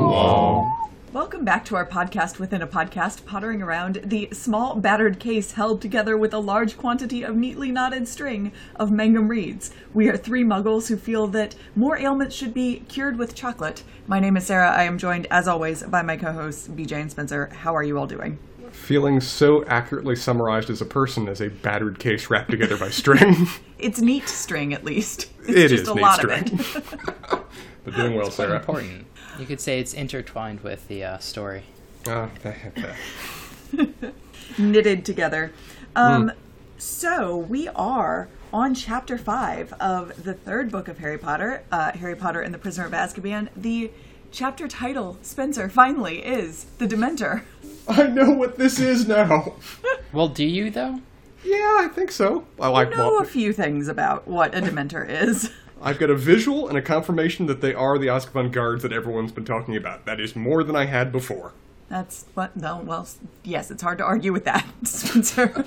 Wow. Welcome back to our podcast within a podcast, pottering around the small battered case held together with a large quantity of neatly knotted string of Mangum reeds. We are three muggles who feel that more ailments should be cured with chocolate. My name is Sarah. I am joined, as always, by my co hosts, BJ and Spencer. How are you all doing? Feeling so accurately summarized as a person as a battered case wrapped together by string. It's neat string, at least. It's It just is a neat lot string. of it. but doing well, Quite Sarah. important. You could say it's intertwined with the uh, story. Ah, knitted together. Um, So we are on chapter five of the third book of Harry Potter, uh, Harry Potter and the Prisoner of Azkaban. The chapter title, Spencer, finally is the Dementor. I know what this is now. Well, do you though? Yeah, I think so. I I like know well, a few things about what a Dementor is. I've got a visual and a confirmation that they are the Azkaban guards that everyone's been talking about. That is more than I had before. That's what. No, well, yes, it's hard to argue with that, Spencer.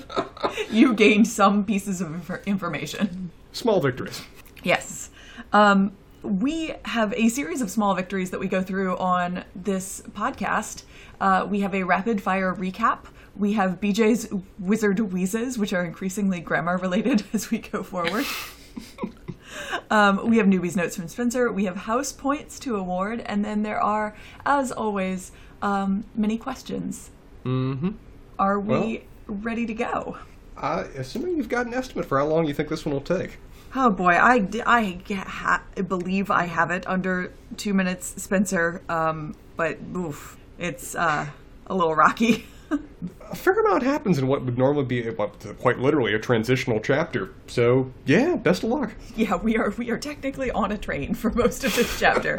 you gained some pieces of information. Small victories. Yes. Um, we have a series of small victories that we go through on this podcast. Uh, we have a rapid fire recap. We have BJ's wizard wheezes, which are increasingly grammar related as we go forward. um, we have newbies notes from Spencer. We have house points to award, and then there are, as always, um, many questions. Mm-hmm. Are we ready to go? Uh, assuming you've got an estimate for how long you think this one will take. Oh boy, I ha- believe I have it under two minutes, Spencer. Um, but oof, it's uh, a little rocky. A fair amount happens in what would normally be, quite literally, a transitional chapter. So, yeah, best of luck. yeah, we are we are technically on a train for most of this chapter.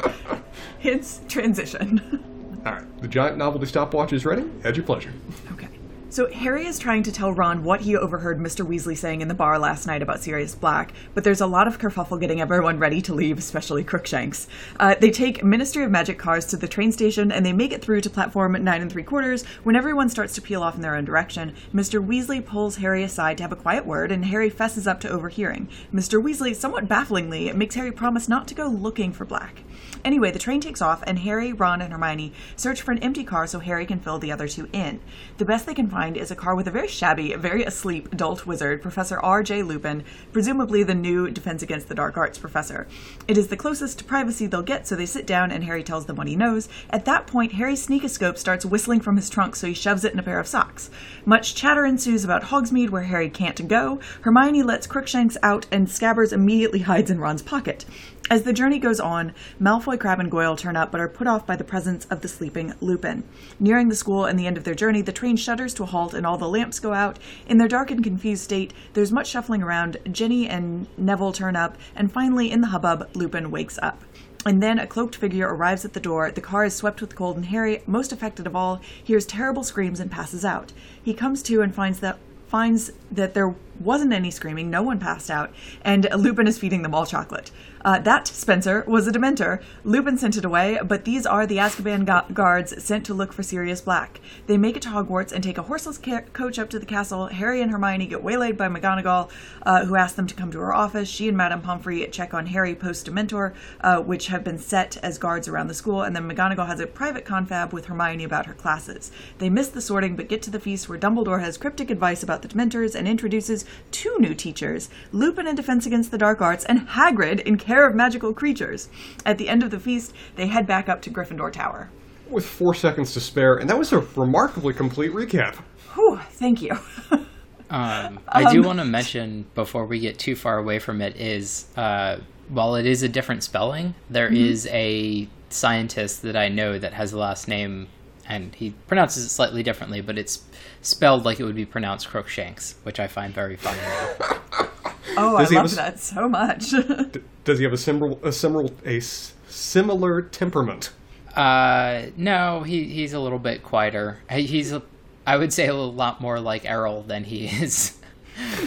Hence transition. All right, the giant novelty stopwatch is ready. At your pleasure. Okay. So Harry is trying to tell Ron what he overheard Mr. Weasley saying in the bar last night about Sirius Black, but there's a lot of kerfuffle getting everyone ready to leave, especially Crookshanks. Uh, they take Ministry of Magic cars to the train station and they make it through to platform nine and three quarters. When everyone starts to peel off in their own direction, Mr. Weasley pulls Harry aside to have a quiet word, and Harry fesses up to overhearing. Mr. Weasley, somewhat bafflingly, makes Harry promise not to go looking for Black. Anyway, the train takes off, and Harry, Ron, and Hermione search for an empty car so Harry can fill the other two in. The best they can is a car with a very shabby, very asleep adult wizard, Professor R.J. Lupin, presumably the new Defense Against the Dark Arts professor. It is the closest to privacy they'll get, so they sit down, and Harry tells them what he knows. At that point, Harry's sneakoscope starts whistling from his trunk, so he shoves it in a pair of socks. Much chatter ensues about Hogsmeade, where Harry can't go. Hermione lets Crookshanks out, and Scabbers immediately hides in Ron's pocket. As the journey goes on, Malfoy, Crabbe, and Goyle turn up but are put off by the presence of the sleeping Lupin. Nearing the school and the end of their journey, the train shudders to a halt and all the lamps go out. In their dark and confused state, there's much shuffling around. Ginny and Neville turn up, and finally, in the hubbub, Lupin wakes up. And then a cloaked figure arrives at the door. The car is swept with cold, and Harry, most affected of all, hears terrible screams and passes out. He comes to and finds that finds that there wasn't any screaming, no one passed out, and Lupin is feeding them all chocolate. Uh, that, Spencer, was a Dementor. Lupin sent it away, but these are the Azkaban gu- guards sent to look for Sirius Black. They make it to Hogwarts and take a horseless ca- coach up to the castle. Harry and Hermione get waylaid by McGonagall, uh, who asks them to come to her office. She and Madame Pomfrey check on Harry post Dementor, uh, which have been set as guards around the school, and then McGonagall has a private confab with Hermione about her classes. They miss the sorting, but get to the feast where Dumbledore has cryptic advice about the Dementors and introduces two new teachers, Lupin in Defense Against the Dark Arts and Hagrid in Care of Magical Creatures. At the end of the feast, they head back up to Gryffindor Tower. With four seconds to spare, and that was a remarkably complete recap. Whew, thank you. Um, I do want to mention before we get too far away from it is uh, while it is a different spelling, there is a scientist that I know that has the last name, and he pronounces it slightly differently, but it's spelled like it would be pronounced Crookshanks, which I find very funny. oh, I Does he have love a s- that so much. D- does he have a similar, a similar, a s- similar temperament? Uh, no, he he's a little bit quieter. He's a, I would say a lot more like Errol than he is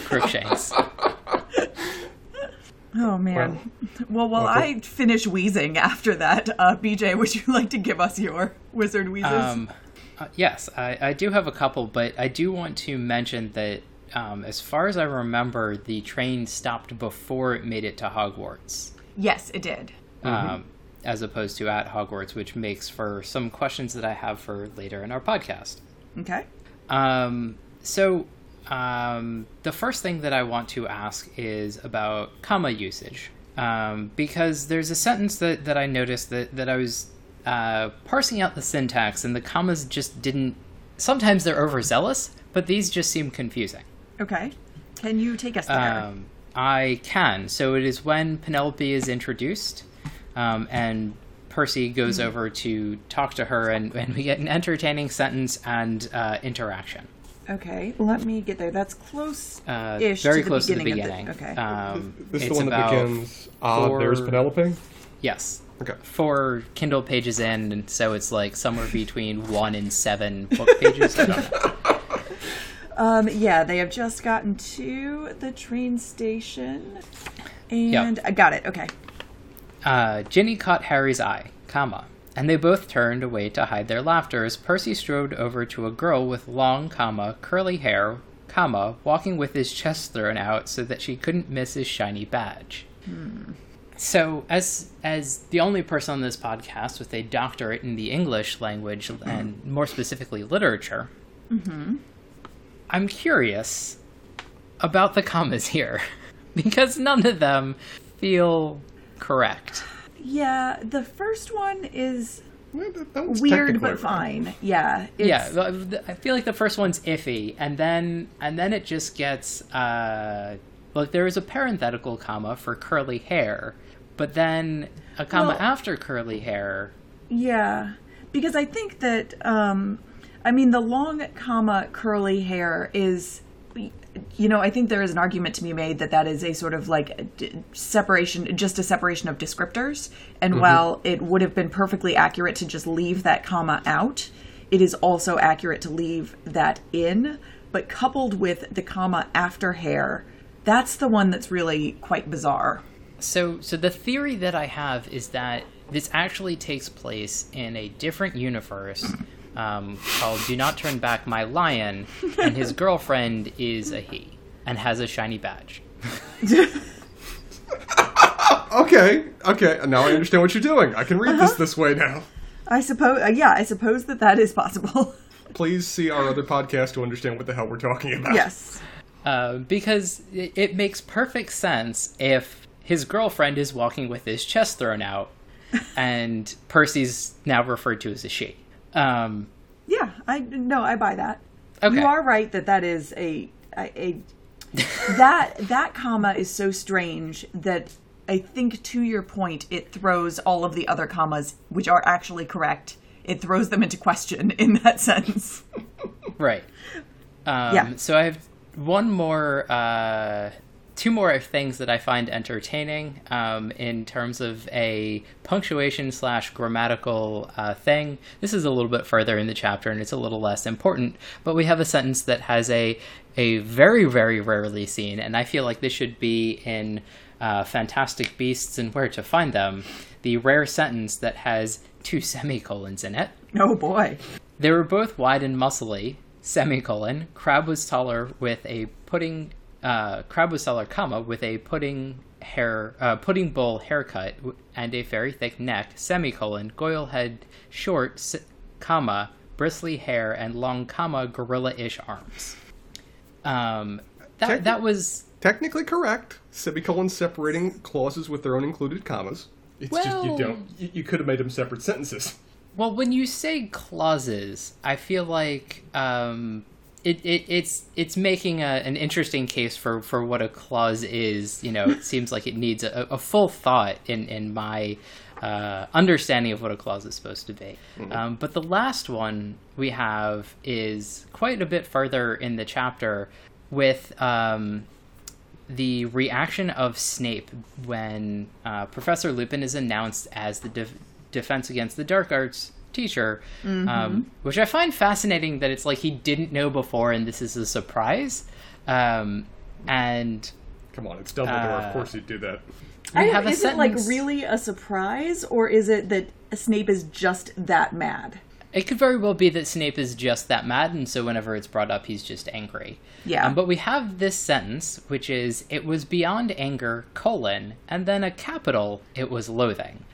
Crookshanks. Oh man. Well, while Well, I finish wheezing after that, uh, BJ, would you like to give us your wizard wheezes? Um, uh, yes, I, I do have a couple, but I do want to mention that, um, as far as I remember, the train stopped before it made it to Hogwarts, yes, it did. um, as opposed to at Hogwarts, which makes for some questions that I have for later in our podcast. Okay. Um, so, um, the first thing that I want to ask is about comma usage. Um, because there's a sentence that, that I noticed that, that I was uh, parsing out the syntax, and the commas just didn't. Sometimes they're overzealous, but these just seem confusing. Okay. Can you take us there? Um, I can. So it is when Penelope is introduced, um, and Percy goes over to talk to her, and, and we get an entertaining sentence and uh, interaction. Okay. Let me get there. That's close. Uh, Ish very to the close to the beginning beginning. of the- okay. Um, This is the one that begins. Ah, there's Penelope. yes, Okay. four Kindle pages in, and so it's like somewhere between one and seven book pages. I don't know. Um, yeah, they have just gotten to the train station. And I got it. Okay. Uh, Ginny caught Harry's eye, comma, and they both turned away to hide their laughter as Percy strode over to a girl with long, comma, curly hair, comma, walking with his chest thrown out so that she couldn't miss his shiny badge. So, as as the only person on this podcast with a doctorate in the English language mm-hmm. and more specifically literature, mm-hmm. I'm curious about the commas here because none of them feel correct. Yeah, the first one is Well, that- that was weird technically but right. fine. Yeah. It's, yeah, I feel like the first one's iffy, and then and then it just gets uh, like there is a parenthetical comma for curly hair, but then a comma Well- after curly hair. Yeah, because I think that um, I mean the long comma curly hair is, you know, I think there is an argument to be made that that is a sort of like d- separation, just a separation of descriptors. And mm-hmm. while it would have been perfectly accurate to just leave that comma out, it is also accurate to leave that in. But coupled with the comma after hair, that's the one that's really quite bizarre. So, so the theory that I have is that this actually takes place in a different universe um, called "Do Not Turn Back My Lion," and his girlfriend is a he and has a shiny badge. Okay, okay. Now I understand what you're doing. I can read Uh-huh. this this way now. I suppose, uh, yeah, I suppose that that is possible. Please see our other podcast to understand what the hell we're talking about. yes. Uh, because it, it makes perfect sense if his girlfriend is walking with his chest thrown out, and Percy's now referred to as a she. Um, Yeah, I no, I buy that. Okay. You are right that that is a a, a that that comma is so strange that I think to your point it throws all of the other commas which are actually correct. It throws them into question in that sense. Right. Um, Yeah. So I have one more, uh, two more things that I find entertaining um, in terms of a punctuation slash grammatical uh, thing. This is a little bit further in the chapter and it's a little less important, but we have a sentence that has a a very very rarely seen, and I feel like this should be in uh, Fantastic Beasts and Where to Find Them. The rare sentence that has two semicolons in it. Oh boy. They were both wide and muscly. Semicolon. Crabbe was taller with a pudding. Uh, Crabbe was taller, comma, with a pudding hair, uh, pudding bowl haircut and a very thick neck. Semicolon. Goyle head, short, comma, bristly hair and long, comma, gorilla-ish arms. Um, that Check- that was Technically correct. Semicolons separating clauses with their own included commas. It's just you don't. You, you could have made them separate sentences. Well, when you say clauses, I feel like um, it, it it's it's making a, an interesting case for, for what a clause is. You know, it seems like it needs a, a full thought in in my uh, understanding of what a clause is supposed to be. Um, but the last one we have is quite a bit further in the chapter with. Um, the reaction of Snape when uh, Professor Lupin is announced as the def- Defense Against the Dark Arts teacher, um, which I find fascinating that it's like he didn't know before and this is a surprise. Um, and Come on, it's Dumbledore. of course he'd do that. We I have don't- a is it like really a surprise, or is it that Snape is just that mad? It could very well be that Snape is just that mad, and so whenever it's brought up, he's just angry. Yeah. Um, but we have this sentence, which is, "It was beyond anger, colon, and then a capital. It was loathing."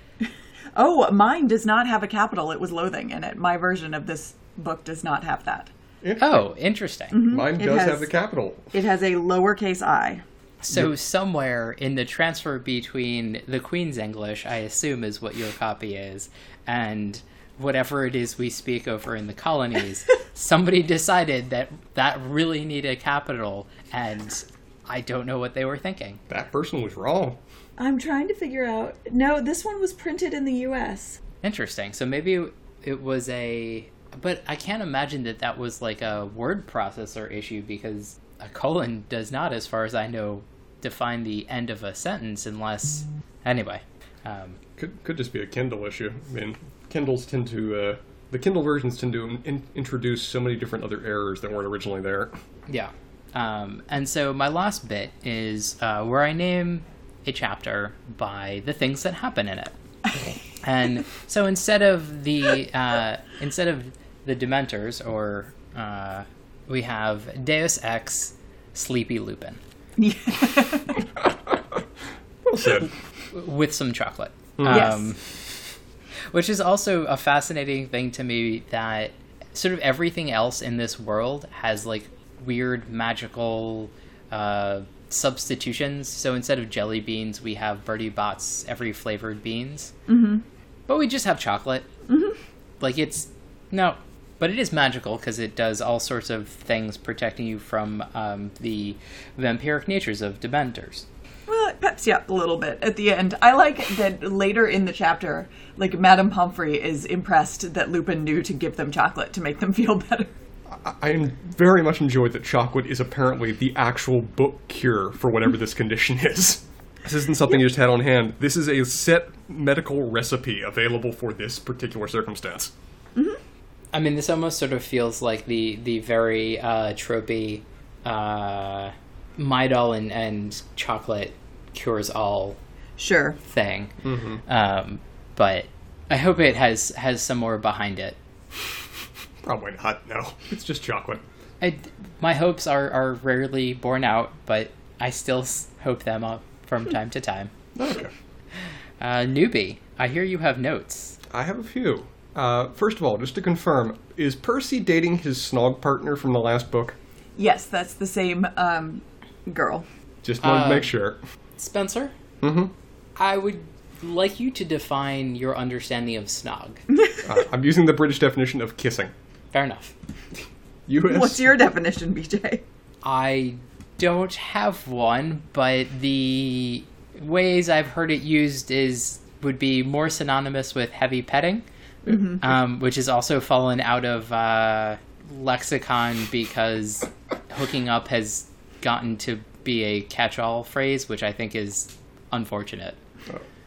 Oh, mine does not have a capital. It was loathing in it. My version of this book does not have that. Interesting. Oh, interesting. Mm-hmm. Mine It does has- have the capital. It has a lowercase i. So somewhere in the transfer between the Queen's English, I assume is what your copy is, and whatever it is we speak over in the colonies, somebody decided that that really needed a capital, and I don't know what they were thinking. That person was wrong. I'm trying to figure out. No, this one was printed in the U.S. Interesting. So maybe it was a, but I can't imagine that that was like a word processor issue because a colon does not, as far as I know, define the end of a sentence unless. Anyway, um, Could could just be a Kindle issue. I mean, Kindles tend to uh, the Kindle versions tend to in- introduce so many different other errors that weren't originally there. Yeah. Um, and so my last bit is uh, where I name a chapter by the things that happen in it. and so instead of the uh, instead of the Dementors, or uh, we have Deus Ex Sleepy Lupin Well said. with some chocolate. Yes. which is also a fascinating thing to me that sort of everything else in this world has like weird magical uh, substitutions. So instead of jelly beans, we have Bertie Bott's every flavored beans. Mm-hmm. But we just have chocolate. Mm-hmm. Like it's no, but it is magical because it does all sorts of things protecting you from um, the vampiric natures of Dementors. Well, it peps you up a little bit at the end. I like that later in the chapter, like Madame Pomfrey is impressed that Lupin knew to give them chocolate to make them feel better. I, I very much enjoyed that chocolate is apparently the actual book cure for whatever this condition is. This isn't something you just had on hand. This is a set medical recipe available for this particular circumstance. I mean, this almost sort of feels like the the very uh, tropey uh, Midol and, and chocolate cures all Sure. thing. Um, but I hope it has has some more behind it. Probably not. No, it's just chocolate. I, my hopes are, are rarely borne out, but I still hope them up from time to time. Okay. Uh, newbie, I hear you have notes. I have a few. Uh, first of all, just to confirm, is Percy dating his snog partner from the last book? Yes, that's the same um, girl. Just wanted to Uh, make sure. Spencer? Mm-hmm. I would like you to define your understanding of snog. Uh, I'm using the British definition of kissing. Fair enough. U.S. What's your definition, BJ? I don't have one, but the ways I've heard it used is would be more synonymous with heavy petting, um, which has also fallen out of uh, lexicon because hooking up has gotten to be a catch-all phrase, which I think is unfortunate.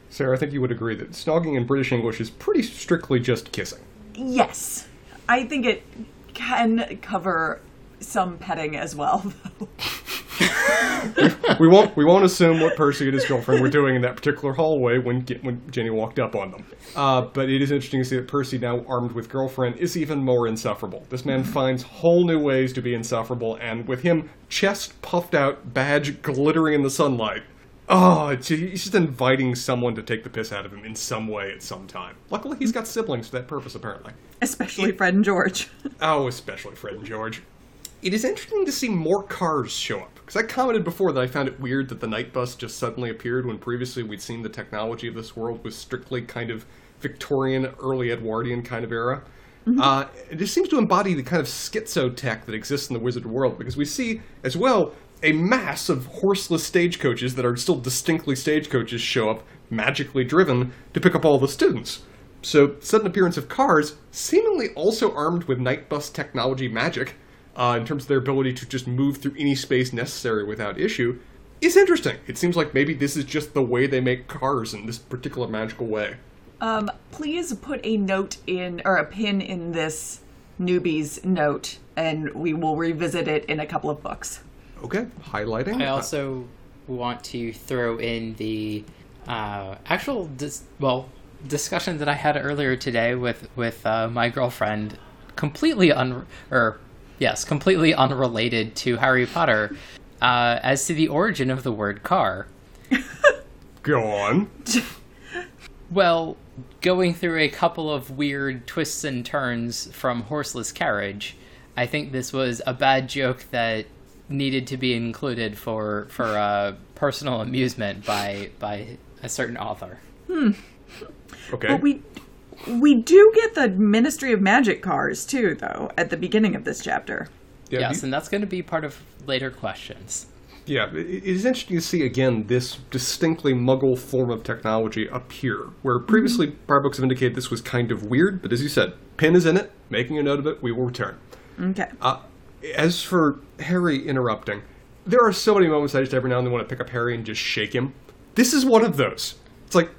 Sarah, I think you would agree that snogging in British English is pretty strictly just kissing. Yes. I think it can cover some petting as well, we won't we won't assume what Percy and his girlfriend were doing in that particular hallway when when Ginny walked up on them. Uh, but it is interesting to see that Percy, now armed with girlfriend, is even more insufferable. This man finds whole new ways to be insufferable, and with him chest puffed out, badge glittering in the sunlight. Oh, he's just inviting someone to take the piss out of him in some way at some time. Luckily, he's got siblings for that purpose, apparently. Especially Fred and George. Oh, especially Fred and George. It is interesting to see more cars show up. Because I commented before that I found it weird that the Knight Bus just suddenly appeared when previously we'd seen the technology of this world was strictly kind of Victorian, early Edwardian kind of era. Uh, it just seems to embody the kind of schizo tech that exists in the wizard world because we see as well a mass of horseless stagecoaches that are still distinctly stagecoaches show up, magically driven, to pick up all the students. So, sudden appearance of cars, seemingly also armed with Knight Bus technology magic, uh, in terms of their ability to just move through any space necessary without issue, is interesting. It seems like maybe this is just the way they make cars in this particular magical way. Um, please put a note in, or a pin in this newbie's note, and we will revisit it in a couple of books. Okay, highlighting. I also want to throw in the uh, actual dis- well discussion that I had earlier today with with uh, my girlfriend, completely un or yes, completely unrelated to Harry Potter, uh, as to the origin of the word car. Go on. Well, going through a couple of weird twists and turns from horseless carriage, I think this was a bad joke that needed to be included for for uh, personal amusement by by a certain author. Hmm. Okay. But we we do get the Ministry of Magic cars too, though, at the beginning of this chapter. yeah, yes, you- and that's going to be part of later questions. Yeah, it it is interesting to see again this distinctly Muggle form of technology appear, where previously prior books have indicated this was kind of weird, but as you said, Pin is in it, making a note of it. We will return. Okay. Uh, as for Harry interrupting, there are so many moments I just every now and then want to pick up Harry and just shake him. This is one of those. It's like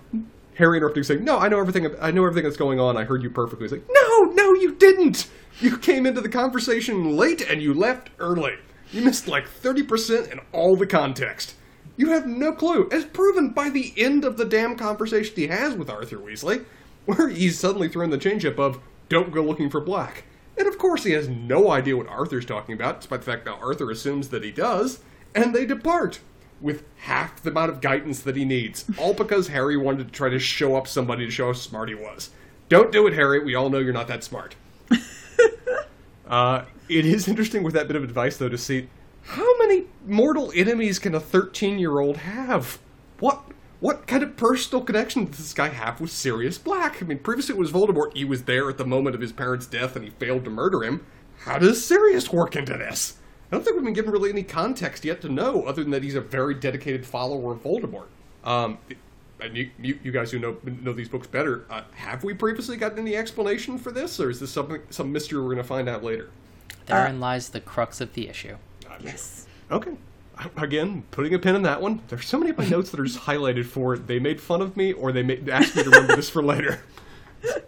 Harry interrupting, saying, "No, I know everything. I know everything that's going on. I heard you perfectly." He's like, "No, no, you didn't. You came into the conversation late and you left early. You missed like thirty percent in all the context. You have no clue, as proven by the end of the damn conversation he has with Arthur Weasley, where he's suddenly thrown the change-up of "Don't go looking for Black." And of course, he has no idea what Arthur's talking about, despite the fact that Arthur assumes that he does, and they depart with half the amount of guidance that he needs, all because Harry wanted to try to show up somebody to show how smart he was. Don't do it, Harry. We all know you're not that smart. uh, it is interesting with that bit of advice, though, to see how many mortal enemies can a 13 year old have? What what kind of personal connection does this guy have with Sirius Black? I mean, previously it was Voldemort. He was there at the moment of his parents' death and he failed to murder him. How does Sirius work into this? I don't think we've been given really any context yet to know, other than that he's a very dedicated follower of Voldemort. Um, and you, you, you guys who know know these books better, uh, have we previously gotten any explanation for this, or is this something some mystery we're going to find out later? Therein lies the crux of the issue. Yes. Okay. Again, putting a pin in that one. There's so many of my notes that are just highlighted for they made fun of me or they made, asked me to remember this for later.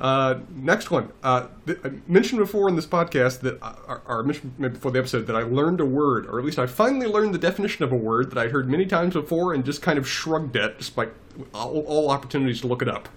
Uh, next one. Uh, th- I mentioned before in this podcast that, uh, or, or mentioned before the episode, that I learned a word, or at least I finally learned the definition of a word that I'd heard many times before and just kind of shrugged at, despite all, all opportunities to look it up.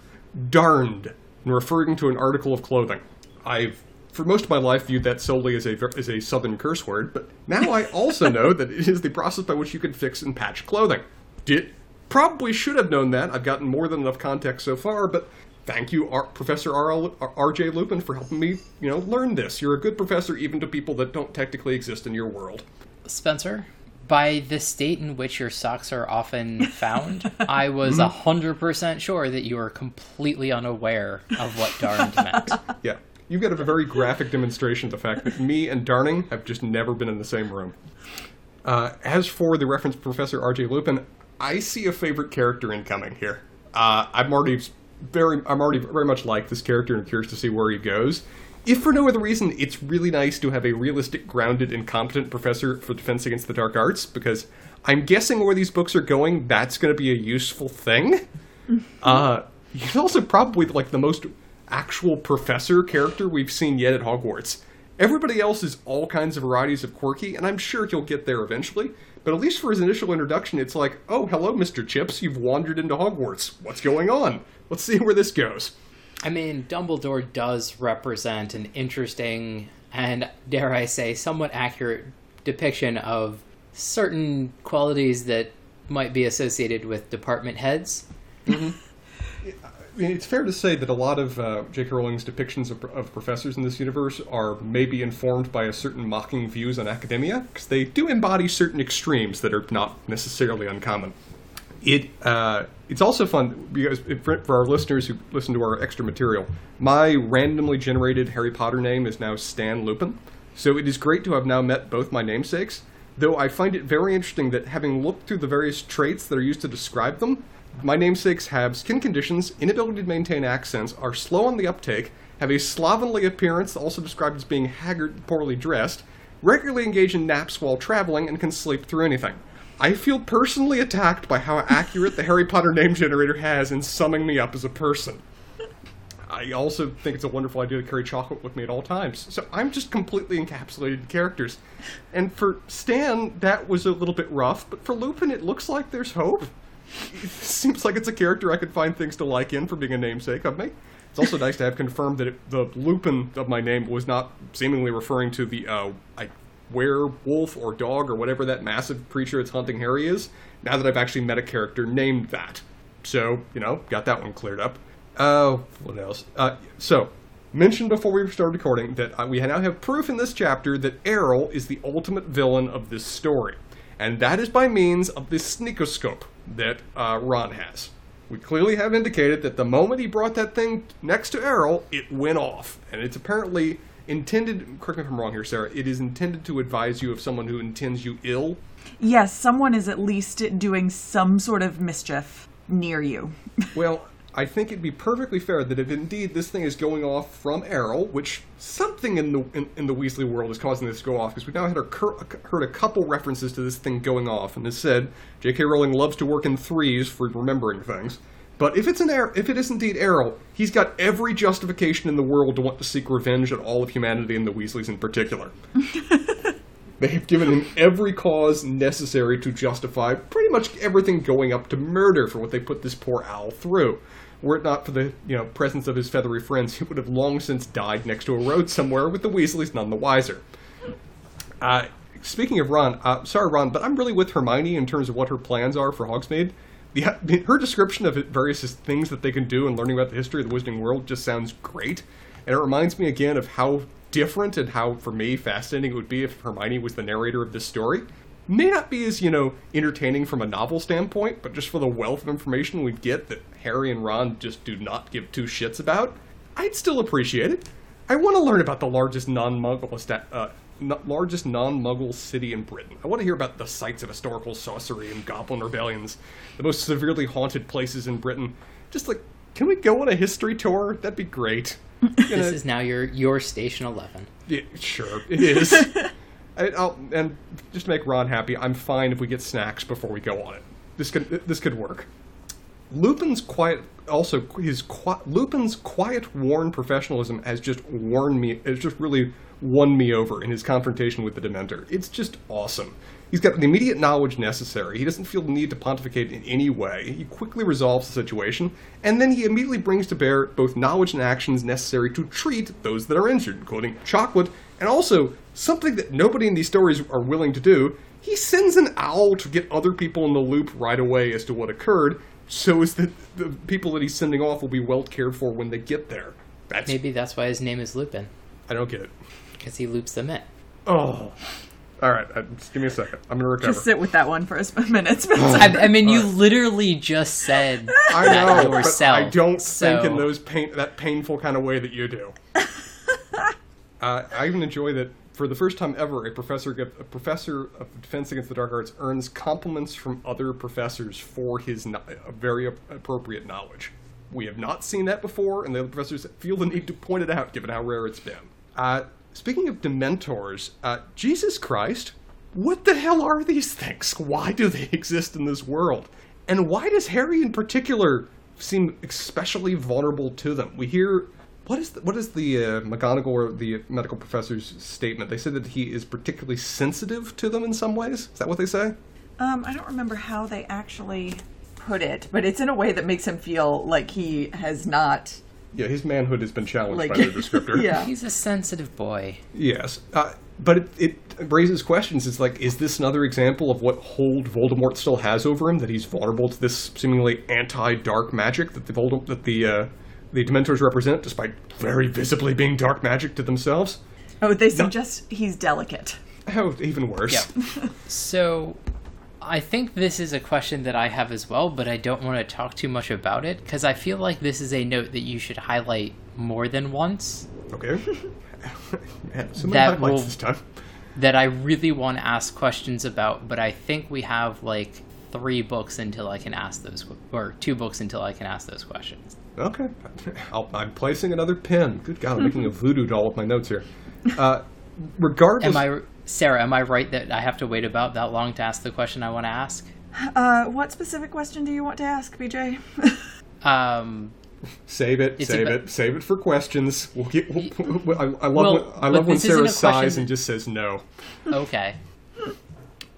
Darned, in referring to an article of clothing. I've, for most of my life, viewed that solely as a as a southern curse word, but now I also know that it is the process by which you can fix and patch clothing. Did probably should have known that. I've gotten more than enough context so far, but thank you, R- Professor R- R.J. Lupin, for helping me, you know, learn this. You're a good professor, even to people that don't technically exist in your world. Spencer, by the state in which your socks are often found, I was mm-hmm. a hundred percent sure that you were completely unaware of what darned meant. Yeah, you've got a very graphic demonstration of the fact that me and Darning have just never been in the same room. Uh, as for the reference Professor R.J. Lupin, I see a favorite character incoming here. Uh, I'm already very, I'm already very much like this character and curious to see where he goes. If for no other reason, it's really nice to have a realistic, grounded, and competent professor for Defense Against the Dark Arts because I'm guessing where these books are going, that's going to be a useful thing. Uh, he's also probably like the most actual professor character we've seen yet at Hogwarts. Everybody else is all kinds of varieties of quirky, and I'm sure he'll get there eventually. But at least for his initial introduction, it's like, oh, hello, Mr. Chips, you've wandered into Hogwarts. What's going on? Let's see where this goes. I mean, Dumbledore does represent an interesting and, dare I say, somewhat accurate depiction of certain qualities that might be associated with department heads. Mean, it's fair to say that a lot of uh, J.K. Rowling's depictions of, of professors in this universe are maybe informed by a certain mocking views on academia, because they do embody certain extremes that are not necessarily uncommon. It uh, it's also fun because for for our listeners who listen to our extra material, my randomly generated Harry Potter name is now Stan Lupin. So it is great to have now met both my namesakes. Though I find it very interesting that having looked through the various traits that are used to describe them, my namesakes have skin conditions, inability to maintain accents, are slow on the uptake, have a slovenly appearance, also described as being haggard, poorly dressed, regularly engage in naps while traveling, and can sleep through anything. I feel personally attacked by how accurate the Harry Potter name generator has in summing me up as a person. I also think it's a wonderful idea to carry chocolate with me at all times. So I'm just completely encapsulated in characters. And for Stan, that was a little bit rough, but for Lupin, it looks like there's hope. Seems like it's a character I could find things to like in for being a namesake of me. It's also nice to have confirmed that it, the Lupin of my name was not seemingly referring to the uh, I, werewolf or dog or whatever that massive creature that's hunting Harry is. Now that I've actually met a character named that, so you know, got that one cleared up. Uh, what else? Uh, so mentioned before we started recording that uh, we now have proof in this chapter that Errol is the ultimate villain of this story, and that is by means of this sneakoscope that uh, Ron has. We clearly have indicated that the moment he brought that thing next to Errol, it went off, and it's apparently intended. Correct me if I'm wrong here, Sarah. It is intended to advise you of someone who intends you ill. Yes, someone is at least doing some sort of mischief near you. Well, I think it'd be perfectly fair that if indeed this thing is going off from Errol, which something in the in, in the Weasley world is causing this to go off, because we've now had a, heard a couple references to this thing going off, and as said, J.K. Rowling loves to work in threes for remembering things. But if it's an er- if it is indeed Errol, he's got every justification in the world to want to seek revenge on all of humanity and the Weasleys in particular. they have given him every cause necessary to justify pretty much everything going up to murder for what they put this poor owl through. Were it not for the you know presence of his feathery friends, he would have long since died next to a road somewhere with the Weasleys none the wiser. Uh, speaking of Ron, uh, sorry Ron, but I'm really with Hermione in terms of what her plans are for Hogsmeade. The, her description of various things that they can do and learning about the history of the Wizarding World just sounds great, and it reminds me again of how different and how, for me, fascinating it would be if Hermione was the narrator of this story may not be as, you know, entertaining from a novel standpoint, but just for the wealth of information we get that Harry and Ron just do not give two shits about, I'd still appreciate it. I want to learn about the largest non-Muggle uh, largest non-Muggle city in Britain. I want to hear about the sites of historical sorcery and goblin rebellions, the most severely haunted places in Britain. Just like, can we go on a history tour? That'd be great. this is now your your station eleven. Yeah, sure, it is. I, and just to make Ron happy, I'm fine if we get snacks before we go on it. This could this could work. Lupin's quiet, also his Lupin's quiet, worn professionalism has just worn me. Has just really won me over in his confrontation with the Dementor. It's just awesome. He's got the immediate knowledge necessary. He doesn't feel the need to pontificate in any way. He quickly resolves the situation, and then he immediately brings to bear both knowledge and actions necessary to treat those that are injured, including chocolate, and also something that nobody in these stories are willing to do. He sends an owl to get other people in the loop right away as to what occurred, so as that the people that he's sending off will be well cared for when they get there. That's... Maybe that's why his name is Lupin. I don't get it. Because he loops them in. Oh, all right, uh, just give me a second. I'm gonna recover. Just sit with that one for a minute. I, I, mean, you right. literally just said I know, yourself. I don't so. think in those pain that painful kind of way that you do. Uh, I even enjoy that for the first time ever, a professor a professor of Defense Against the Dark Arts earns compliments from other professors for his no- very appropriate knowledge. We have not seen that before, and the other professors feel the need to point it out, given how rare it's been. Uh, Speaking of Dementors, uh, Jesus Christ, what the hell are these things? Why do they exist in this world? And why does Harry in particular seem especially vulnerable to them? We hear what is the, what is the uh, McGonagall or the medical professor's statement? They said that he is particularly sensitive to them in some ways. Is that what they say? Um, I don't remember how they actually put it, but it's in a way that makes him feel like he has not yeah, his manhood has been challenged like, by the descriptor. yeah, he's a sensitive boy. Yes, uh, but it, it, raises questions. It's like, is this another example of what hold Voldemort still has over him? That he's vulnerable to this seemingly anti-dark magic that the Voldemort, that the uh, the Dementors represent, despite very visibly being dark magic to themselves. Oh, they suggest no. he's delicate. Oh, even worse. Yeah. so I think this is a question that I have as well, but I don't want to talk too much about it because I feel like this is a note that you should highlight more than once. Okay. Man, so that will, this time. That I really want to ask questions about, but I think we have like three books until I can ask those, or two books until I can ask those questions. Okay. i am placing another pin. Good God, I'm making a voodoo doll with my notes here. Uh, regardless. Am I Sarah, am I right that I have to wait about that long to ask the question I want to ask? Uh, what specific question do you want to ask, BJ? um, Save it, save about- it, save it for questions. We'll get. We'll, we'll- I, I love Well, when, I love when Sarah sighs question- and just says no. Okay.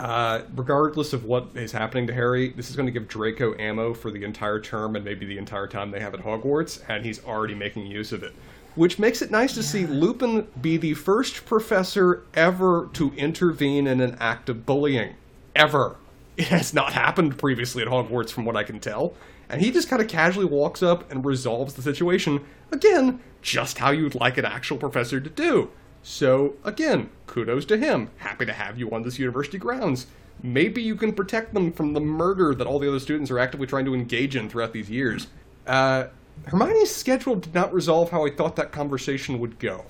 Uh, regardless of what is happening to Harry, this is going to give Draco ammo for the entire term and maybe the entire time they have at Hogwarts, and he's already making use of it. Which makes it nice to see Lupin be the first professor ever to intervene in an act of bullying. Ever. It has not happened previously at Hogwarts, from what I can tell. And he just kind of casually walks up and resolves the situation, again, just how you'd like an actual professor to do. So, again, kudos to him. Happy to have you on this university grounds. Maybe you can protect them from the murder that all the other students are actively trying to engage in throughout these years. Uh, Hermione's schedule did not resolve how I thought that conversation would go.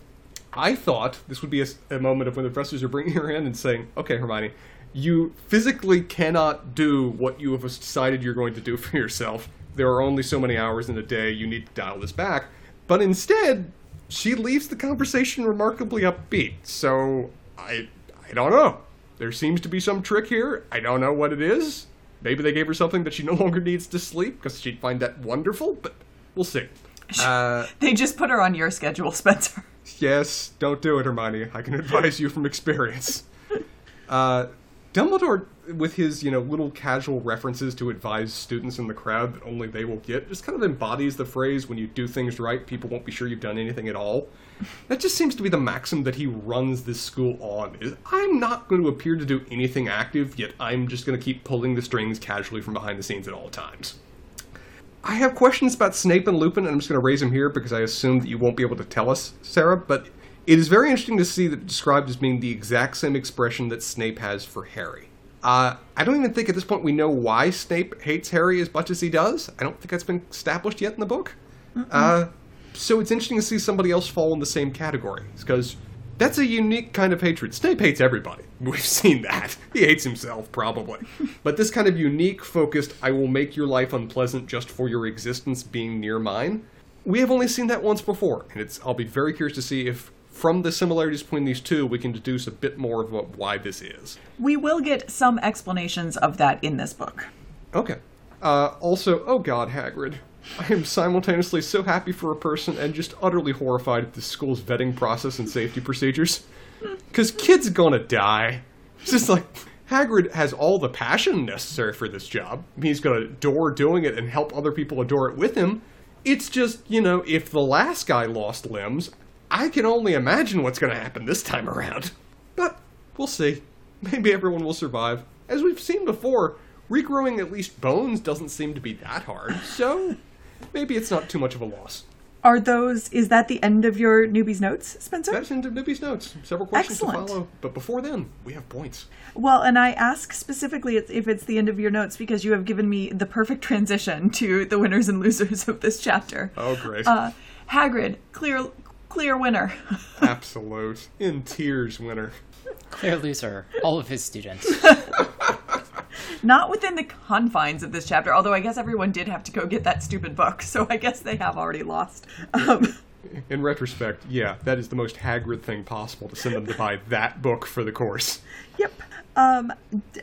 I thought this would be a moment of when the professors are bringing her in and saying, okay, Hermione, you physically cannot do what you have decided you're going to do for yourself. There are only so many hours in a day. You need to dial this back. But instead, she leaves the conversation remarkably upbeat. So I, I don't know. There seems to be some trick here. I don't know what it is. Maybe they gave her something that she no longer needs to sleep because she'd find that wonderful. But we'll see. Uh, They just put her on your schedule, Spencer. Yes, don't do it, Hermione. I can advise you from experience. Uh, Dumbledore, with his you know little casual references to advise students in the crowd that only they will get, just kind of embodies the phrase "when you do things right, people won't be sure you've done anything at all." That just seems to be the maxim that he runs this school on. Is I'm not going to appear to do anything active, yet I'm just going to keep pulling the strings casually from behind the scenes at all times. I have questions about Snape and Lupin, and I'm just going to raise them here because I assume that you won't be able to tell us, Sarah. But it is very interesting to see that described as being the exact same expression that Snape has for Harry. Uh, I don't even think at this point we know why Snape hates Harry as much as he does. I don't think that's been established yet in the book. Uh, so it's interesting to see somebody else fall in the same category because that's a unique kind of hatred. Snape hates everybody. We've seen that. He hates himself, probably. but this kind of unique, focused, I will make your life unpleasant just for your existence being near mine, we have only seen that once before. And it's I'll be very curious to see if, from the similarities between these two, we can deduce a bit more of what, why this is. We will get some explanations of that in this book. Okay. Uh, also, oh god, Hagrid. I am simultaneously so happy for a person and just utterly horrified at the school's vetting process and safety procedures. Because kids gonna die. It's just like, Hagrid has all the passion necessary for this job. He's gonna adore doing it and help other people adore it with him. It's just, you know, if the last guy lost limbs, I can only imagine what's gonna happen this time around. But we'll see. Maybe everyone will survive. As we've seen before, regrowing at least bones doesn't seem to be that hard, so maybe it's not too much of a loss. Are those, is that the end of your newbie's notes, Spencer? That's into Newbie's notes. Several questions Excellent. to follow, but before then, we have points. Well, and I ask specifically if it's the end of your notes because you have given me the perfect transition to the winners and losers of this chapter. Oh, great. Uh, Hagrid, clear, clear winner. Absolute. In tears, winner. Clear loser. All of his students. Not within the confines of this chapter, although I guess everyone did have to go get that stupid book, so I guess they have already lost. Um, In retrospect, yeah, that is the most Hagrid thing possible to send them to buy that book for the course. Yep. Um,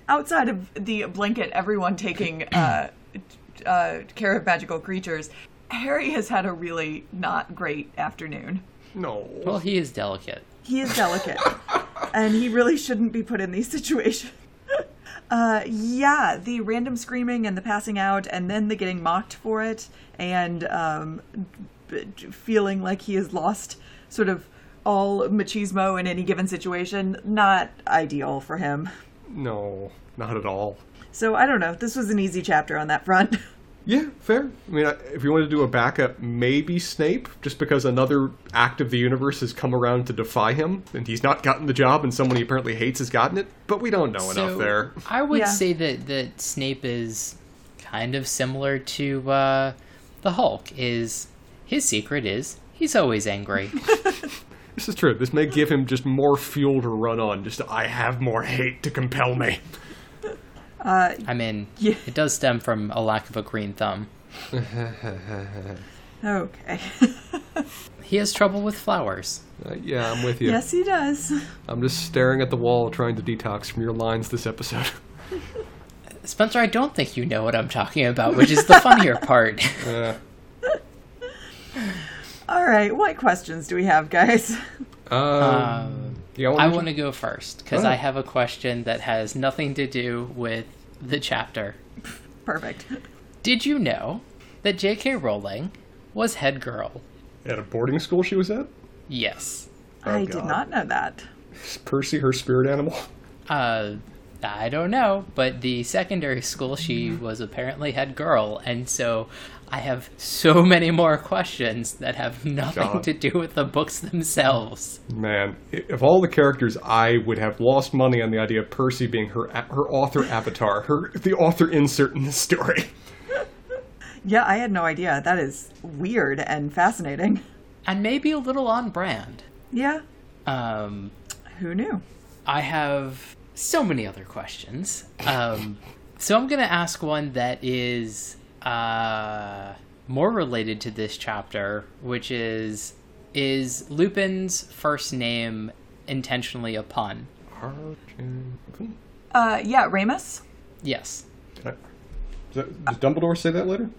outside of the blanket, everyone taking uh, uh, care of magical creatures, Harry has had a really not great afternoon. No. Well, he is delicate. He is delicate, and he really shouldn't be put in these situations. Uh, yeah, the random screaming and the passing out, and then the getting mocked for it, and um, b- feeling like he has lost sort of all machismo in any given situation, not ideal for him. No, not at all. So I don't know. This was an easy chapter on that front. Yeah, fair. I mean, if you want to do a backup, maybe Snape, just because another act of the universe has come around to defy him, and he's not gotten the job, and someone he apparently hates has gotten it. But we don't know enough there. I would Yeah. say that, that Snape is kind of similar to uh, the Hulk. Is his secret is he's always angry. This is true. This may give him just more fuel to run on. Just I have more hate to compel me. I mean, Yeah. it does stem from a lack of a green thumb. okay. He has trouble with flowers. Uh, yeah, I'm with you. yes, he does. I'm just staring at the wall, trying to detox from your lines this episode. Spencer, I don't think you know what I'm talking about, which is the funnier part. Uh, All right, what questions do we have, guys? Um, Um, yeah, I want want to go first because. I have a question that has nothing to do with the chapter. Perfect. Did you know that J.K. Rowling was head girl? at a boarding school she was at. Yes. Oh, I God. did not know that. Is Percy her spirit animal? Uh, I don't know, but the secondary school she was apparently head girl, and so I have so many more questions that have nothing God. to do with the books themselves. Man, i- of all the characters, I would have lost money on the idea of Percy being her her author avatar, her the author insert in the story. Yeah, I had no idea. That is weird and fascinating. And maybe a little on brand. Yeah, Um, who knew? I have so many other questions. Um, so I'm going to ask one that is uh, more related to this chapter, which is Is Lupin's first name intentionally a pun? Uh, yeah, Remus. Yes. Did Does, that- does Dumbledore say that later?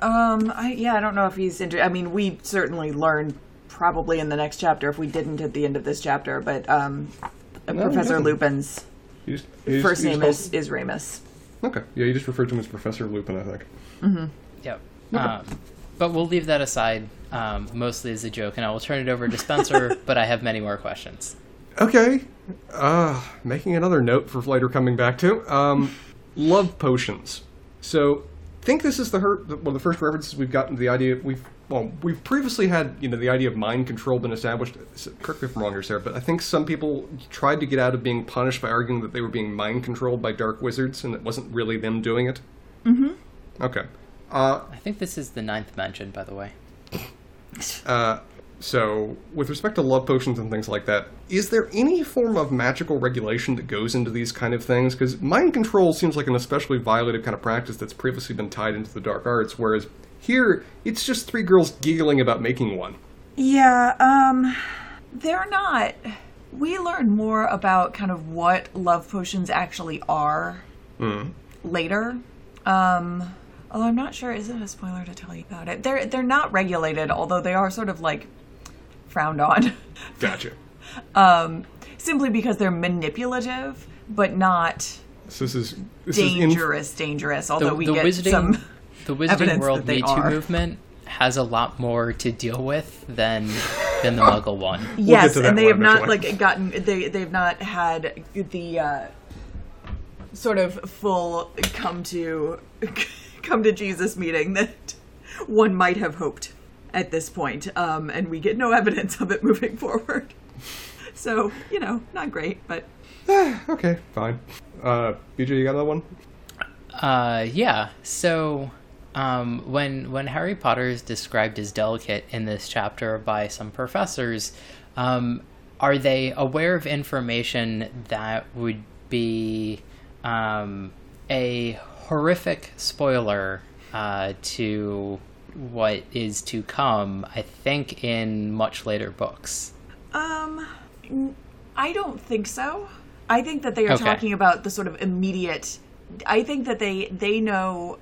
Um, I yeah, I don't know if he's into. I mean, we certainly learn probably in the next chapter if we didn't at the end of this chapter. But um, No, Professor. Lupin's He just, he just- first he just name calls- is is Remus. Okay, yeah, you just referred to him as Professor Lupin, I think. Mm-hmm. Yep. Um, but we'll leave that aside, um, mostly as a joke, and I will turn it over to Spencer, but I have many more questions. Okay. Uh, making another note for later coming back to. Um, love potions. So, think this is the her- the- one of the first references we've gotten to the idea. We've well, we've previously had you know the idea of mind control been established. S- Correct me if I'm wrong here, Sarah, but I think some people tried to get out of being punished by arguing that they were being mind controlled by dark wizards, and it wasn't really them doing it. Mm-hmm. Okay. Uh, I think this is the ninth mention, by the way. Uh, so, with respect to love potions and things like that, is there any form of magical regulation that goes into these kind of things? Because mind control seems like an especially violated kind of practice that's previously been tied into the dark arts, whereas here it's just three girls giggling about making one. Yeah, um, they're not. We learn more about kind of what love potions actually are later. Um, although I'm not sure, is it a spoiler to tell you about it? They're they're not regulated, although they are sort of like frowned on, Gotcha. um, simply because they're manipulative, but not So this is this is in, dangerous. dangerous. Although The, we the get Wizarding, some. The Wizarding World that Me Too are. movement has a lot more to deal with than than the Muggle one. yes, to that and they have not eventually. like gotten they they've not had the uh, sort of full come to come to Jesus meeting that one might have hoped at this point, um, and we get no evidence of it moving forward. So you know, not great, but okay, fine. Uh, BJ, you got another one? Uh, yeah. So, um, when when Harry Potter is described as delicate in this chapter by some professors, um, are they aware of information that would be um, a horrific spoiler uh, to what is to come? I think in much later books. Um, I don't think so. I think that they are Okay. talking about the sort of immediate. I think that they they know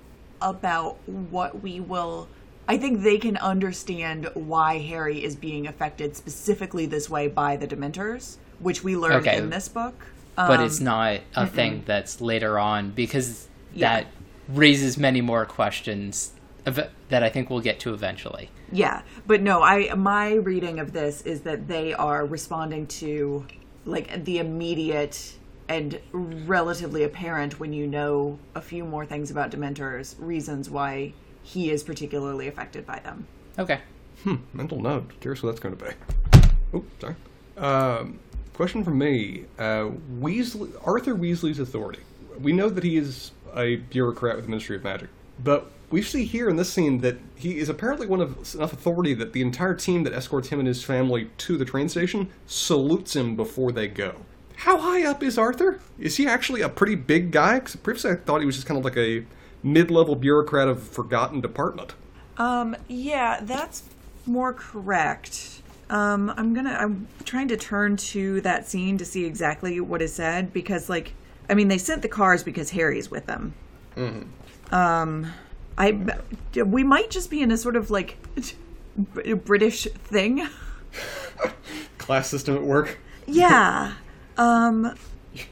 about what we will. I think they can understand why Harry is being affected specifically this way by the Dementors, which we learn Okay. in this book. but Um, it's not a thing that's later on because Yeah. that raises many more questions that I think we'll get to eventually. Yeah, but no, I my reading of this is that they are responding to like the immediate and relatively apparent when you know a few more things about Dementors, reasons why he is particularly affected by them. Okay. Hmm. Mental note. Curious what that's going to be. Oh, sorry. Um, question from me. Uh, Weasley, Arthur Weasley's authority. We know that he is a bureaucrat with the Ministry of Magic, but we see here in this scene that he is apparently one of enough authority that the entire team that escorts him and his family to the train station salutes him before they go. How high up is Arthur? Is he actually a pretty big guy? Because previously I thought he was just kind of like a mid-level bureaucrat of a forgotten department. Um, yeah, that's more correct. Um, I'm gonna. I'm trying to turn to that scene to see exactly what is said because, like, I mean, they sent the cars because Harry's with them. Mm. Um, I we might just be in a sort of like British thing. Class system at work. Yeah. Um,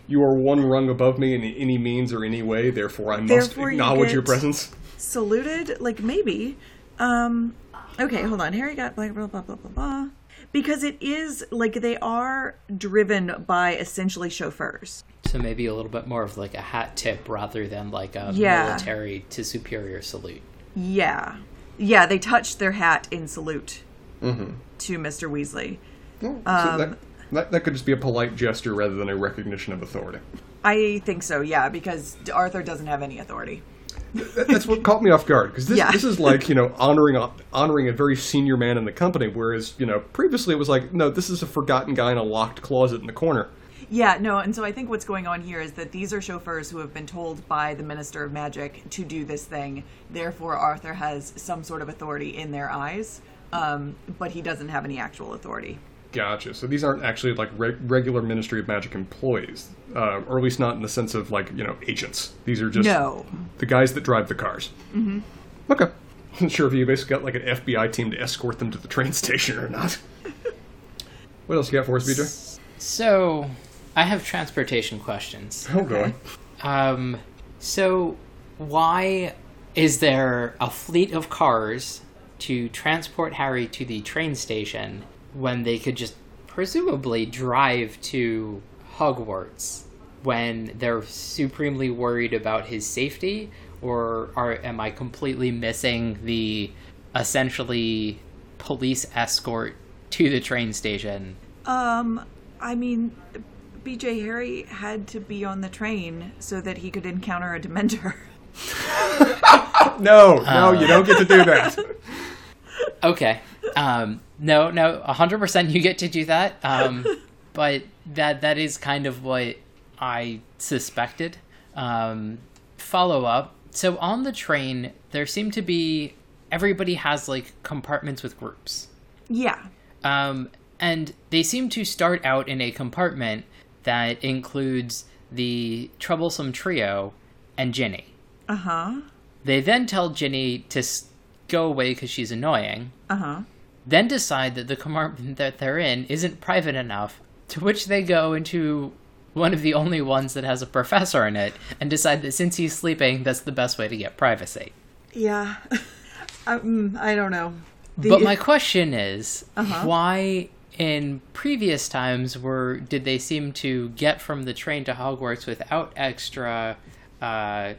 You are one rung above me in any means or any way, therefore I must Therefore you acknowledge your presence. saluted, like maybe. Um, okay, hold on. Harry got blah blah blah blah blah blah. Because it is like they are driven by essentially chauffeurs. So maybe a little bit more of like a hat tip rather than like a Yeah. military to superior salute. Yeah, yeah. They touched their hat in salute Mm-hmm. to Mr. Weasley. Well, so Um, that, that, that could just be a polite gesture rather than a recognition of authority. I think so. Yeah, because Arthur doesn't have any authority. That's what caught me off guard because this, Yeah. this is like you know honoring a- honoring a very senior man in the company, whereas you know previously it was like no, this is a forgotten guy in a locked closet in the corner. Yeah, no, and so I think what's going on here is that these are chauffeurs who have been told by the Minister of Magic to do this thing. Therefore, Arthur has some sort of authority in their eyes, um, but he doesn't have any actual authority. Gotcha. So these aren't actually like re- regular Ministry of Magic employees, uh, or at least not in the sense of like you know agents. These are just No. the guys that drive the cars. Mm-hmm. Okay. Wasn't sure if you basically got like an FBI team to escort them to the train station or not. what else you got for us, BJ? So I have transportation questions. Oh, God. Um, so why is there a fleet of cars to transport Harry to the train station when they could just presumably drive to Hogwarts when they're supremely worried about his safety? Or are am I completely missing the essentially police escort to the train station? Um, I mean, BJ Harry had to be on the train so that he could encounter a Dementor. No, no, you don't get to do that. Okay. Um, no, no, hundred percent. You get to do that. Um, but that that is kind of what I suspected. Um, follow up. So on the train, there seem to be everybody has like compartments with groups, yeah. um, and they seem to start out in a compartment that includes the troublesome trio and Ginny. Uh huh. They then tell Ginny to go away because she's annoying. Uh huh. then decide that the compartment that they're in isn't private enough, to which they go into one of the only ones that has a professor in it and decide that since he's sleeping, that's the best way to get privacy. Yeah. um, I don't know. The- But my question is, Uh-huh. why in previous times were did they seem to get from the train to Hogwarts without extra uh,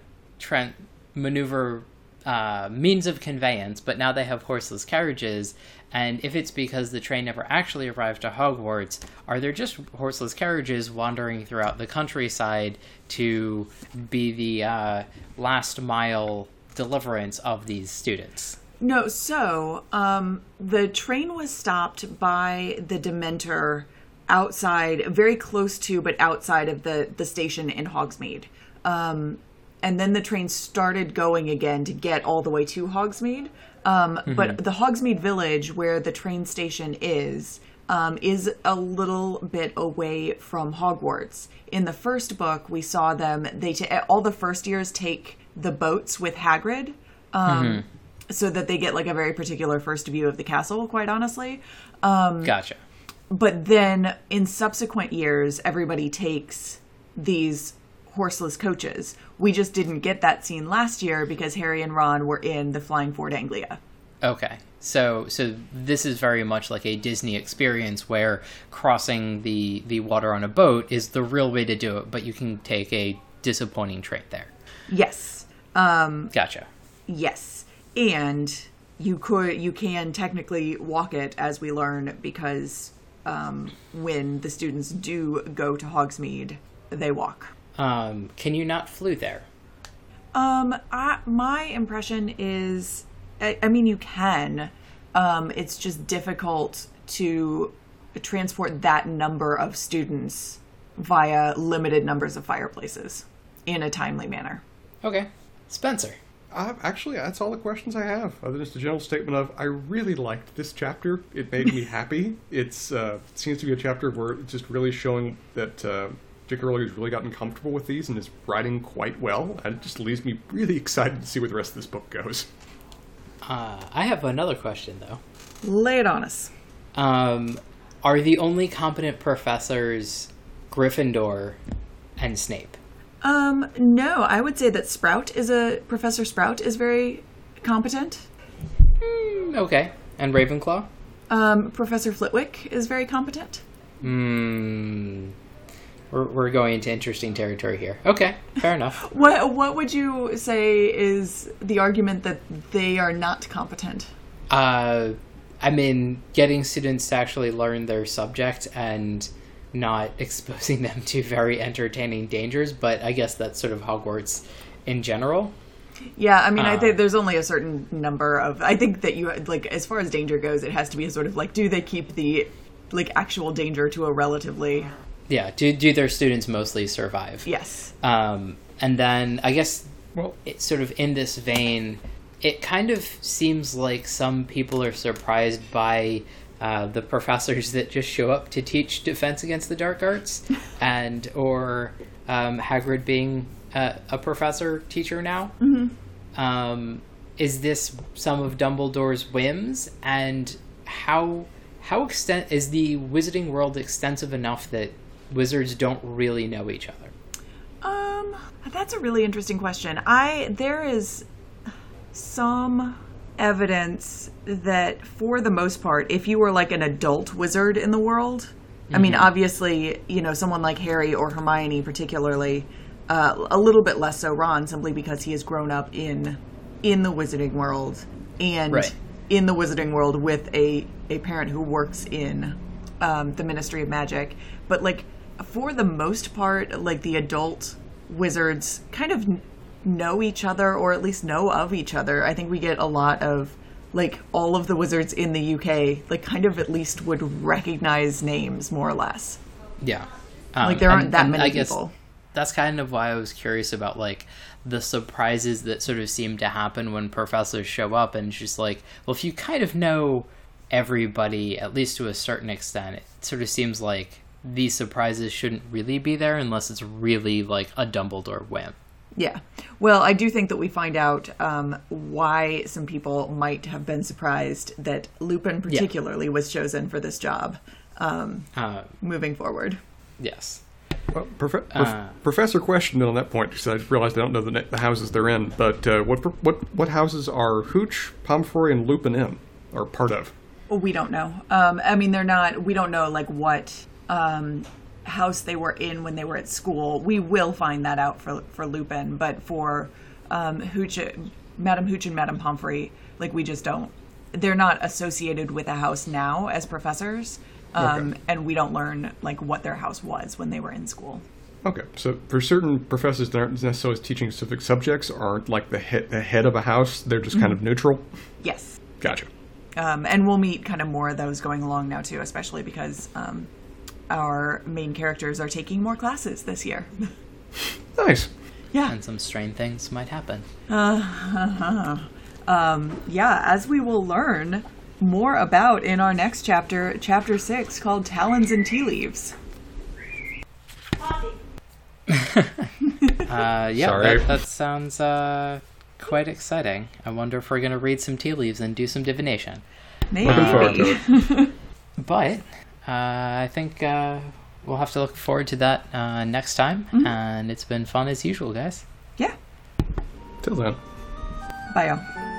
maneuver uh, means of conveyance, but now they have horseless carriages? And if it's because the train never actually arrived to Hogwarts, are there just horseless carriages wandering throughout the countryside to be the uh, last mile deliverance of these students? No, so um, the train was stopped by the Dementor outside, very close to, but outside of the the station in Hogsmeade. Um, and then the train started going again to get all the way to Hogsmeade. Um, But the Hogsmeade village, where the train station is, um, is a little bit away from Hogwarts. In the first book, we saw them. They ta- all the first years take the boats with Hagrid. Um, so that they get like a very particular first view of the castle quite honestly Gotcha. but then in subsequent years everybody takes these horseless coaches we just didn't get that scene last year because harry and ron were in the flying ford anglia Okay. So so this is very much like a Disney experience where crossing the the water on a boat is the real way to do it, but you can take a disappointing train there. yes um Gotcha. yes and you could you can technically walk it as we learn because um when the students do go to hogsmeade they walk Um, can you not flew there? Um, I, my impression is, I, I mean, you can. Um, it's just difficult to transport that number of students via limited numbers of fireplaces in a timely manner. Okay. Spencer. Uh, actually, that's all the questions I have. Other than just a general statement of I really liked this chapter. It made me happy. It's uh, it seems to be a chapter where it's just really showing that uh, J.K. Rowling has really gotten comfortable with these and is writing quite well. And it just leaves me really excited to see where the rest of this book goes. Uh, I have another question though. Lay it on us. Um, are the only competent professors Gryffindor and Snape? Um, no, I would say that Sprout is a Professor Sprout is very competent. Mm, okay. And Ravenclaw? Um, Professor Flitwick is very competent. Hmm. We're, we're going into interesting territory here. Okay, fair enough. What what would you say is the argument that they are not competent? Uh, I mean, getting students to actually learn their subject and not exposing them to very entertaining dangers, but I guess that's sort of Hogwarts in general. Yeah, I mean, I Uh. think there's only a certain number of. I think that you like as far as danger goes, it has to be a sort of like, do they keep the like actual danger to a relatively Yeah, do, do their students mostly survive? yes. Um, and then I guess Well, it's sort of in this vein, it kind of seems like some people are surprised by uh, the professors that just show up to teach defense against the dark arts, and or um, Hagrid being a, a professor teacher now. Um, is this some of Dumbledore's whims, and how how extent is the wizarding world extensive enough that wizards don't really know each other? Um, that's a really interesting question. I there is some evidence that for the most part, if you were like an adult wizard in the world, I mean, obviously, you know, someone like Harry or Hermione, particularly, uh, a little bit less so Ron, simply because he has grown up in in the wizarding world and Right. in the wizarding world with a a parent who works in um, the Ministry of Magic. But like for the most part, like the adult wizards kind of know each other or at least know of each other. I think we get a lot of like all of the wizards in the UK like kind of at least would recognize names more or less. Yeah. Um, Like there aren't and- that and many I guess people. That's kind of why I was curious about like the surprises that sort of seem to happen when professors show up and just like, well, if you kind of know everybody at least to a certain extent, it sort of seems like these surprises shouldn't really be there unless it's really like a Dumbledore whim. Yeah. Well, I do think that we find out um, why some people might have been surprised that Lupin particularly was chosen for this job um, Uh, moving forward. yes. Well, prof- prof- Uh. Professor questioned on that point because I realized I don't know the, na- the houses they're in. But uh, what what what houses are Hooch, Pomfrey, and Lupin in? Or part of? We don't know. Um, I mean, they're not. We don't know like what um, house they were in when they were at school. We will find that out for for Lupin, but for um, Hooch, Madame Hooch and Madame Pomfrey, like we just don't. They're not associated with a house now as professors, um, Okay. and we don't learn like what their house was when they were in school. Okay, so for certain professors that aren't necessarily teaching specific subjects, aren't like the head, the head of a house. They're just kind of neutral. Yes. Gotcha. Um, and we'll meet kind of more of those going along now too, especially because um, our main characters are taking more classes this year. Nice. yeah. And some strange things might happen. Yeah, as we will learn more about in our next chapter, chapter six, called Talons and Tea Leaves. Uh, yeah, Sorry. that, that sounds uh, quite exciting. I wonder if we're going to read some tea leaves and do some divination. Looking forward to Maybe. it. But uh, I think uh, we'll have to look forward to that uh, next time. And it's been fun as usual, guys. yeah. Till then. Bye, y'all.